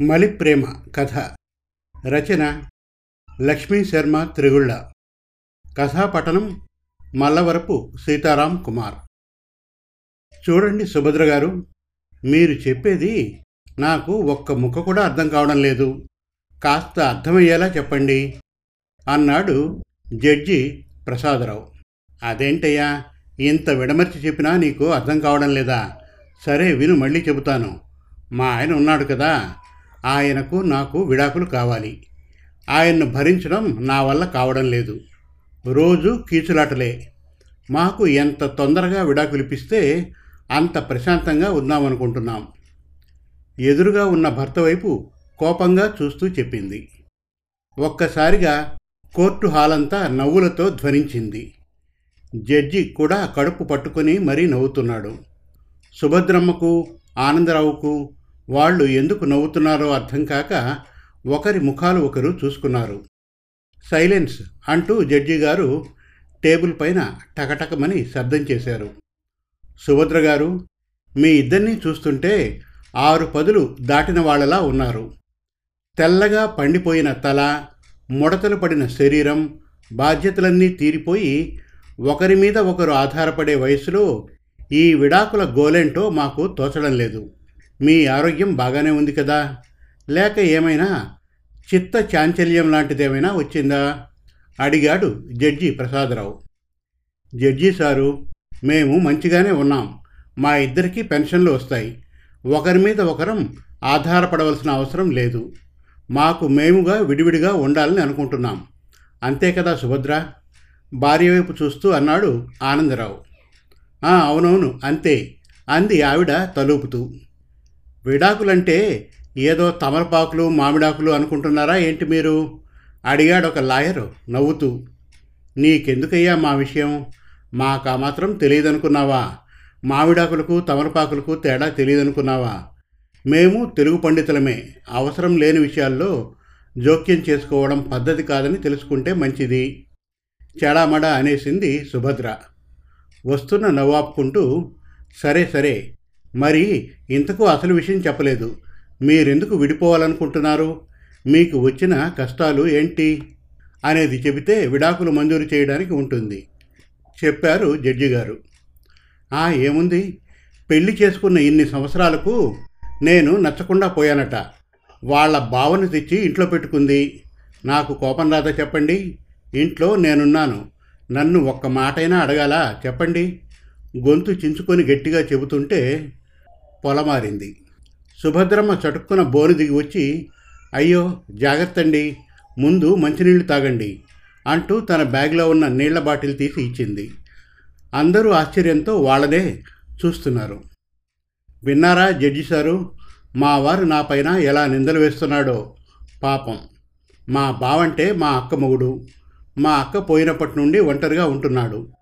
మలి ప్రేమ కథ. రచన లక్ష్మీ శర్మ త్రిగుళ్ళ. కథాపట్టణం మల్లవరపు సీతారాం కుమార్. చూడండి సుభద్ర గారు మీరు చెప్పేది నాకు ఒక్క ముక్క కూడా అర్థం కావడం లేదు. కాస్త అర్థమయ్యేలా చెప్పండి అన్నాడు జడ్జి ప్రసాదరావు. అదేంటయ్యా ఇంత విడమర్చి చెప్పినా నీకు అర్థం కావడం లేదా? సరే విను మళ్ళీ చెబుతాను. మా ఆయన ఉన్నాడు కదా ఆయనకు నాకు విడాకులు కావాలి. ఆయన్ను భరించడం నా వల్ల కావడం లేదు. రోజు కీచులాటలే. మాకు ఎంత తొందరగా విడాకులు ఇప్పిస్తే అంత ప్రశాంతంగా ఉందామనుకుంటున్నాం. ఎదురుగా ఉన్న భర్త వైపు కోపంగా చూస్తూ చెప్పింది. ఒక్కసారిగా కోర్టు హాలంతా నవ్వులతో ధ్వనించింది. జడ్జి కూడా కడుపు పట్టుకొని మరీ నవ్వుతున్నాడు. సుభద్రమ్మకు ఆనందరావుకు వాళ్ళు ఎందుకు నవ్వుతున్నారో అర్థం కాక ఒకరి ముఖాలు ఒకరు చూసుకున్నారు. సైలెన్స్ అంటూ జడ్జి గారు టేబుల్ పైన టకటకమని శబ్దం చేశారు. సుభద్ర గారు మీ ఇద్దరినీ చూస్తుంటే ఆరు పదులు దాటిన వాళ్ళలా ఉన్నారు. తెల్లగా పండిపోయిన తల ముడతలు పడిన శరీరం బాధ్యతలన్నీ తీరిపోయి ఒకరి మీద ఒకరు ఆధారపడే వయసులో ఈ విడాకుల గోలేంటో మాకు తోచడం లేదు. మీ ఆరోగ్యం బాగానే ఉంది కదా? లేక ఏమైనా చిత్త చాంచల్యం లాంటిదేమైనా వచ్చిందా? అడిగాడు జడ్జి ప్రసాదరావు. జడ్జి సారు మేము మంచిగానే ఉన్నాం. మా ఇద్దరికీ పెన్షన్లు వస్తాయి. ఒకరి మీద ఒకరం ఆధారపడవలసిన అవసరం లేదు. మాకు మేముగా విడివిడిగా ఉండాలని అనుకుంటున్నాం. అంతే కదా సుభద్ర? భార్య వైపు చూస్తూ అన్నాడు ఆనందరావు. అవునవును అంతే అంది ఆవిడ తలుపుతూ. విడాకులంటే ఏదో తమలపాకులు మామిడాకులు అనుకుంటున్నారా ఏంటి మీరు? అడిగాడు ఒక లాయరు నవ్వుతూ. నీకెందుకయ్యా మా విషయం? మాకా మాత్రం తెలియదనుకున్నావా? మామిడాకులకు తమలపాకులకు తేడా తెలియదనుకున్నావా? మేము తెలుగు పండితులమే. అవసరం లేని విషయాల్లో జోక్యం చేసుకోవడం పద్ధతి కాదని తెలుసుకుంటే మంచిది. చెడామడా అనేసింది సుభద్ర. వస్తున్న నవ్వాపుకుంటూ సరే సరే మరి ఇంతకు అసలు విషయం చెప్పలేదు. మీరెందుకు విడిపోవాలనుకుంటున్నారు? మీకు వచ్చిన కష్టాలు ఏంటి? అనేది చెబితే విడాకులు మంజూరు చేయడానికి ఉంటుంది. చెప్పారు జడ్జి గారు. ఆ ఏముంది? పెళ్ళి చేసుకున్న ఇన్ని సంవత్సరాలకు నేను నచ్చకుండా పోయానట. వాళ్ళ బావను తెచ్చి ఇంట్లో పెట్టుకుంది. నాకు కోపం రాదా చెప్పండి? ఇంట్లో నేనున్నాను. నన్ను ఒక్క మాటైనా అడగాలా చెప్పండి? గొంతు చించుకొని గట్టిగా చెబుతుంటే పొలమారింది. సుభద్రమ్మ చటుక్కున బోరు దిగి వచ్చి అయ్యో జాగ్రత్త అండి ముందు మంచినీళ్ళు తాగండి అంటూ తన బ్యాగ్లో ఉన్న నీళ్ళ బాటిల్ తీసి ఇచ్చింది. అందరూ ఆశ్చర్యంతో వాళ్ళదే చూస్తున్నారు. విన్నారా జడ్జి సారు మా వారు నా పైన ఎలా నిందలు వేస్తున్నాడో? పాపం. మా బావంటే మా అక్క మొగుడు. మా అక్క పోయినప్పటి నుండి ఒంటరిగా ఉంటున్నాడు.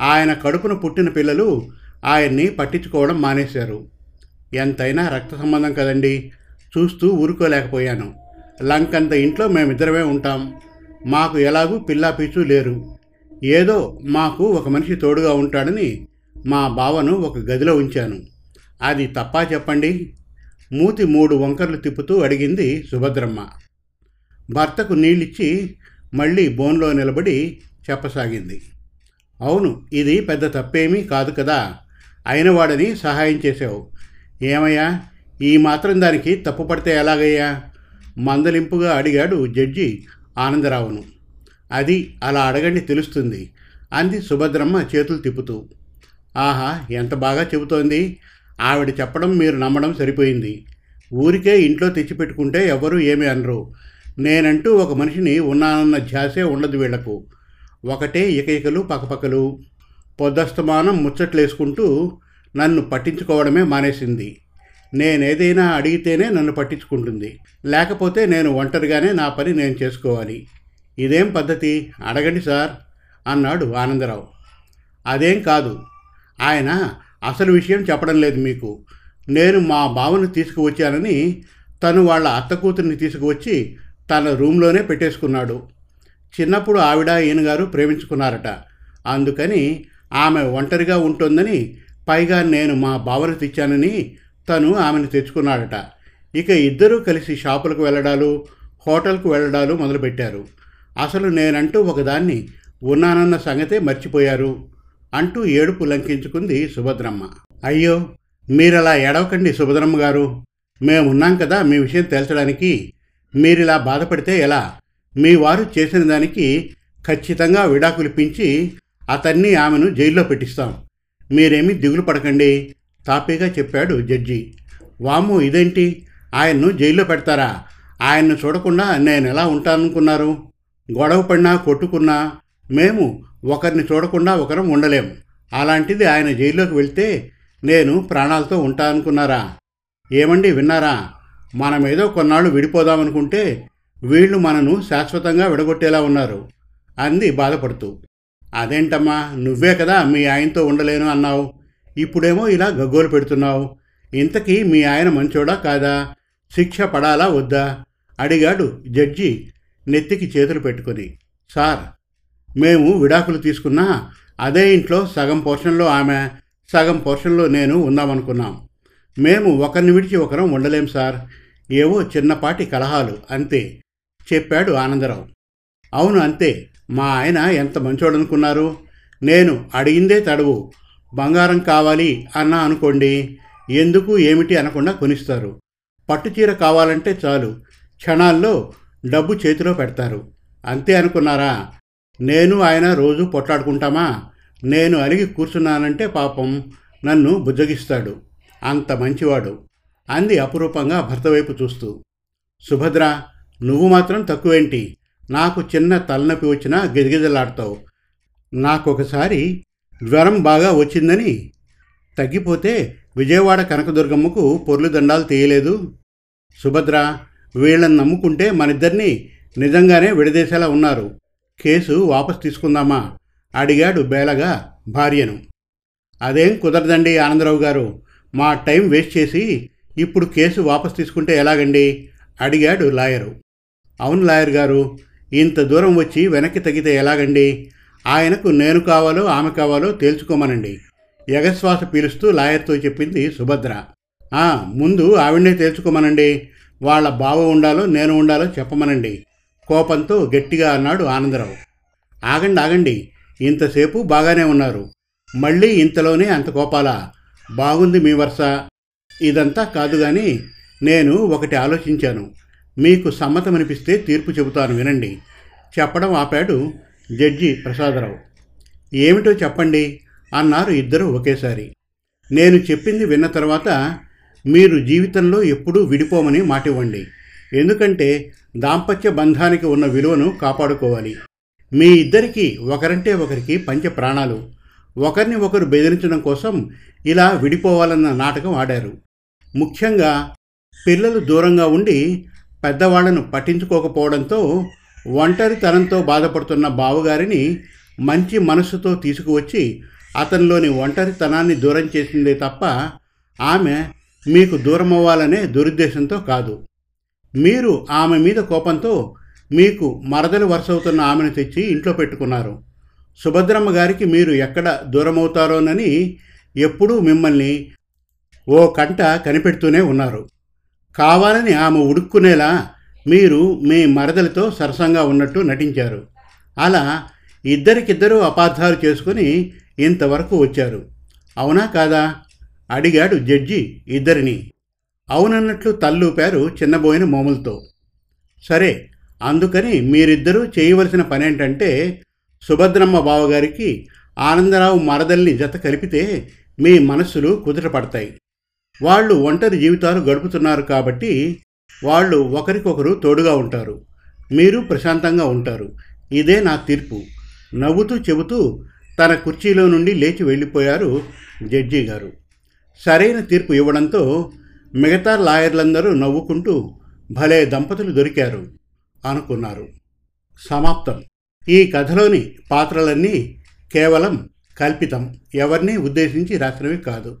ఆయన కడుపున పుట్టిన పిల్లలు ఆయన్ని పట్టించుకోవడం మానేశారు. ఎంతైనా రక్త సంబంధం కదండి. చూస్తూ ఊరుకోలేకపోయాను. లంకంత ఇంట్లో మేమిద్దరమే ఉంటాం. మాకు ఎలాగూ పిల్లా పీచు లేరు. ఏదో మాకు ఒక మనిషి తోడుగా ఉంటాడని మా బావను ఒక గదిలో ఉంచాను. అది తప్పా చెప్పండి? మూతి మూడు వంకర్లు తిప్పుతూ అడిగింది సుభద్రమ్మ. భర్తకు నీళ్ళిచ్చి మళ్ళీ బోన్లో నిలబడి చెప్పసాగింది. అవును ఇది పెద్ద తప్పేమీ కాదు కదా. అయినవాడని సహాయం చేసావు ఏమయ్యా? ఈ మాత్రం దానికి తప్పు పడితే ఎలాగయ్యా? మందలింపుగా అడిగాడు జడ్జి ఆనందరావును. అది అలా అడగండి తెలుస్తుంది అంది సుభద్రమ్మ చేతులు తిప్పుతూ. ఆహా ఎంత బాగా చెబుతోంది? ఆవిడ చెప్పడం మీరు నమ్మడం సరిపోయింది. ఊరికే ఇంట్లో తెచ్చిపెట్టుకుంటే ఎవరూ ఏమి అనరు. నేనంటూ ఒక మనిషిని ఉన్నానన్న ధ్యాసే ఉండదు వీళ్ళకు. ఒకటే ఇకైకలు పకపకలు పొద్దస్తమానం ముచ్చట్లేసుకుంటూ నన్ను పట్టించుకోవడమే మానేసింది. నేనేదైనా అడిగితేనే నన్ను పట్టించుకుంటుంది. లేకపోతే నేను ఒంటరిగానే నా పని నేను చేసుకోవాలి. ఇదేం పద్ధతి? అడగండి సార్ అన్నాడు ఆనందరావు. అదేం కాదు. ఆయన అసలు విషయం చెప్పడం లేదు మీకు. నేను మా బావను తీసుకువచ్చానని తను వాళ్ళ అత్త కూతుర్ని తీసుకువచ్చి తన రూమ్లోనే పెట్టేసుకున్నాడు. చిన్నప్పుడు ఆవిడ ఈయనగారు ప్రేమించుకున్నారట. అందుకని ఆమె ఒంటరిగా ఉంటుందని పైగా నేను మా బావను తెచ్చానని తను ఆమెను తెచ్చుకున్నాడట. ఇక ఇద్దరూ కలిసి షాపులకు వెళ్ళడాలు హోటల్కు వెళ్ళడాలు మొదలుపెట్టారు. అసలు నేనంటూ ఒకదాన్ని ఉన్నానన్న సంగతే మర్చిపోయారు అంటూ ఏడుపు లంకించుకుంది సుభద్రమ్మ. అయ్యో మీరలా ఎడవకండి సుభద్రమ్మ గారు. మేమున్నాం కదా మీ విషయం తేల్చడానికి. మీరిలా బాధపడితే ఎలా? మీ వారు చేసిన దానికి ఖచ్చితంగా విడాకులు ఇప్పించి అతన్ని ఆమెను జైల్లో పెట్టిస్తాం. మీరేమీ దిగులు పడకండి తాపీగా చెప్పాడు జడ్జి. వాము ఇదేంటి? ఆయన్ను జైల్లో పెడతారా? ఆయన్ను చూడకుండా నేను ఎలా ఉంటాననుకున్నారు? గొడవ పడినా కొట్టుకున్నా మేము ఒకరిని చూడకుండా ఒకరం ఉండలేం. అలాంటిది ఆయన జైల్లోకి వెళ్తే నేను ప్రాణాలతో ఉంటాననుకున్నారా? ఏమండి విన్నారా? మనం ఏదో కొన్నాళ్ళు విడిపోదామనుకుంటే వీళ్ళు మనను శాశ్వతంగా విడగొట్టేలా ఉన్నారు అంది బాధపడుతూ. అదేంటమ్మా? నువ్వే కదా మీ ఆయనతో ఉండలేను అన్నావు. ఇప్పుడేమో ఇలా గగ్గోలు పెడుతున్నావు. ఇంతకీ మీ ఆయన మంచోడా కాదా? శిక్ష పడాలా వద్దా? అడిగాడు జడ్జి నెత్తికి చేతులు పెట్టుకొని. సార్ మేము విడాకులు తీసుకున్నా అదే ఇంట్లో సగం పోర్షన్లో ఆమె సగం పోర్షన్లో నేను ఉందామనుకున్నాం. మేము ఒకరిని విడిచి ఒకరం ఉండలేం సార్. ఏవో చిన్నపాటి కలహాలు అంతే చెప్పాడు ఆనందరావు. అవును అంతే. మా ఆయన ఎంత మంచోడనుకున్నారు? నేను అడిగిందే తడవు. బంగారం కావాలి అన్నా అనుకోండి. ఎందుకు ఏమిటి అనకుండా కొనిస్తారు. పట్టుచీర కావాలంటే చాలు. క్షణాల్లో డబ్బు చేతిలో పెడతారు. అంతే అనుకున్నారా? నేను ఆయన రోజు పొట్లాడుకుంటామా? నేను అలిగి కూర్చున్నానంటే పాపం నన్ను బుజ్జగిస్తాడు. అంత మంచివాడు. అంది అపురూపంగా భర్త వైపు చూస్తూ. సుభద్ర నువ్వు మాత్రం తక్కువేంటి? నాకు చిన్న తలనొప్పి వచ్చినా గిజగిజలాడతావు నాకొకసారి జ్వరం బాగా వచ్చిందని తగ్గిపోతే విజయవాడ కనకదుర్గమ్మకు పొర్లు దండాలు తీయలేదు. సుభద్ర వీళ్ళని నమ్ముకుంటే మనిద్దరినీ నిజంగానే విడదీసేలా ఉన్నారు. కేసు వాపస్ తీసుకుందామా? అడిగాడు బేలగా భార్యను. అదేం కుదరదండి ఆనందరావు గారు? మా టైం వేస్ట్ చేసి ఇప్పుడు కేసు వాపస్ తీసుకుంటే ఎలాగండి? అడిగాడు లాయరు. అవును లాయర్ గారు ఇంత దూరం వచ్చి వెనక్కి తగ్గితే ఎలాగండి? ఆయనకు నేను కావాలో ఆమె కావాలో తేల్చుకోమనండి. ఎగశ్వాస పీలుస్తూ లాయర్తో చెప్పింది సుభద్ర. ముందు ఆవిడనే తేల్చుకోమనండి. వాళ్ళ బావ ఉండాలో నేను ఉండాలో చెప్పమనండి. కోపంతో గట్టిగా అన్నాడు ఆనందరావు. ఆగండి ఆగండి. ఇంతసేపు బాగానే ఉన్నారు. మళ్ళీ ఇంతలోనే అంత కోపాలా? బాగుంది మీ వరుస. ఇదంతా కాదు కానీ నేను ఒకటి ఆలోచించాను. మీకు సమ్మతమనిపిస్తే తీర్పు చెబుతాను వినండి. చెప్పడం ఆపాడు జడ్జి ప్రసాదరావు. ఏమిటో చెప్పండి అన్నారు ఇద్దరు ఒకేసారి. నేను చెప్పింది విన్న తర్వాత మీరు జీవితంలో ఎప్పుడూ విడిపోమని మాటివ్వండి. ఎందుకంటే దాంపత్య బంధానికి ఉన్న విలువను కాపాడుకోవాలి. మీ ఇద్దరికి ఒకరంటే ఒకరికి పంచ ప్రాణాలు. ఒకరిని ఒకరు బెదిరించడం కోసం ఇలా విడిపోవాలన్న నాటకం ఆడారు. ముఖ్యంగా పిల్లలు దూరంగా ఉండి పెద్దవాళ్ళను పట్టించుకోకపోవడంతో ఒంటరితనంతో బాధపడుతున్న బావగారిని మంచి మనస్సుతో తీసుకువచ్చి అతనిలోని ఒంటరితనాన్ని దూరం చేసిందే తప్ప ఆమె మీకు దూరం అవ్వాలనే దురుద్దేశంతో కాదు. మీరు ఆమె మీద కోపంతో మీకు మరదలు వరుసవుతున్న ఆమెను తెచ్చి ఇంట్లో పెట్టుకున్నారు. సుభద్రమ్మ గారికి మీరు ఎక్కడ దూరమవుతారోనని ఎప్పుడూ మిమ్మల్ని ఓ కంట కనిపెడుతూనే ఉన్నారు. కావాలని ఆమె ఉడుక్కునేలా మీరు మీ మరదలితో సరసంగా ఉన్నట్టు నటించారు. అలా ఇద్దరికిద్దరూ అపార్థాలు చేసుకుని ఇంతవరకు వచ్చారు. అవునా కాదా? అడిగాడు జడ్జి ఇద్దరిని. అవునన్నట్లు తల్లూపారు చిన్నబోయిన మోములతో. సరే అందుకని మీరిద్దరూ చేయవలసిన పనేంటంటే సుభద్రమ్మ బావగారికి ఆనందరావు మరదల్ని జత కలిపితే మీ మనస్సులు కుదుటపడతాయి వాళ్ళు ఒంటరి జీవితాలు గడుపుతున్నారు కాబట్టి వాళ్ళు ఒకరికొకరు తోడుగా ఉంటారు. మీరు ప్రశాంతంగా ఉంటారు. ఇదే నా తీర్పు. నవ్వుతూ చెబుతూ తన కుర్చీలో నుండి లేచి వెళ్ళిపోయారు జడ్జి గారు. సరైన తీర్పు ఇవ్వడంతో మిగతా లాయర్లందరూ నవ్వుకుంటూ భలే దంపతులు దొరికారు అనుకున్నారు. సమాప్తం. ఈ కథలోని పాత్రలన్నీ కేవలం కల్పితం. ఎవరిని ఉద్దేశించి రాసినవి కాదు.